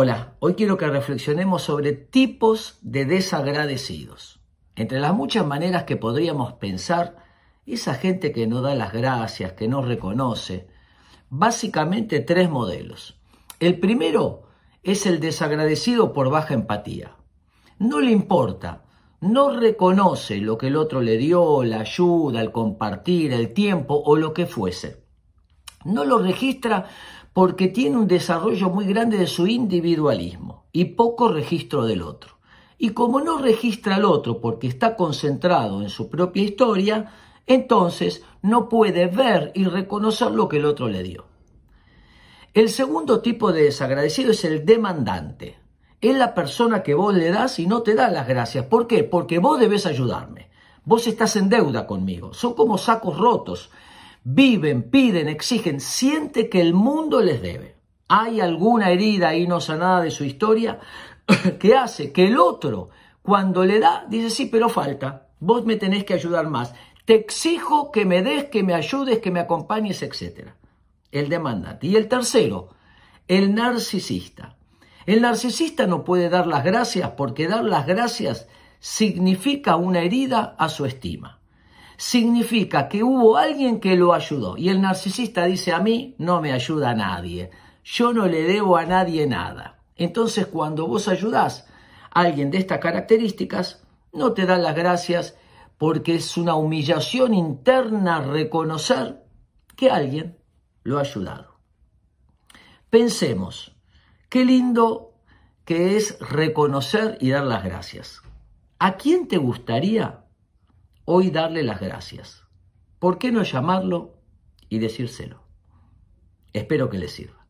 Hola, hoy quiero que reflexionemos sobre tipos de desagradecidos. Entre las muchas maneras que podríamos pensar, esa gente que no da las gracias, que no reconoce, básicamente tres modelos. El primero es el desagradecido por baja empatía. No le importa, no reconoce lo que el otro le dio, la ayuda, el compartir, el tiempo o lo que fuese. No lo registra porque tiene un desarrollo muy grande de su individualismo y poco registro del otro. Y como no registra al otro porque está concentrado en su propia historia, entonces no puede ver y reconocer lo que el otro le dio. El segundo tipo de desagradecido es el demandante. Es la persona que vos le das y no te da las gracias. ¿Por qué? Porque vos debes ayudarme. Vos estás en deuda conmigo. Son como sacos rotos viven, piden, exigen, siente que el mundo les debe. ¿Hay alguna herida ahí no sanada de su historia que hace que el otro, cuando le da, dice, sí, pero falta, vos me tenés que ayudar más, te exijo que me des, que me ayudes, que me acompañes, etc. El demandante. Y el tercero, el narcisista. El narcisista no puede dar las gracias porque dar las gracias significa una herida a su estima significa que hubo alguien que lo ayudó. Y el narcisista dice, a mí no me ayuda nadie, yo no le debo a nadie nada. Entonces cuando vos ayudás a alguien de estas características, no te dan las gracias porque es una humillación interna reconocer que alguien lo ha ayudado. Pensemos, qué lindo que es reconocer y dar las gracias. ¿A quién te gustaría hoy darle las gracias. ¿Por qué no llamarlo y decírselo? Espero que le sirva.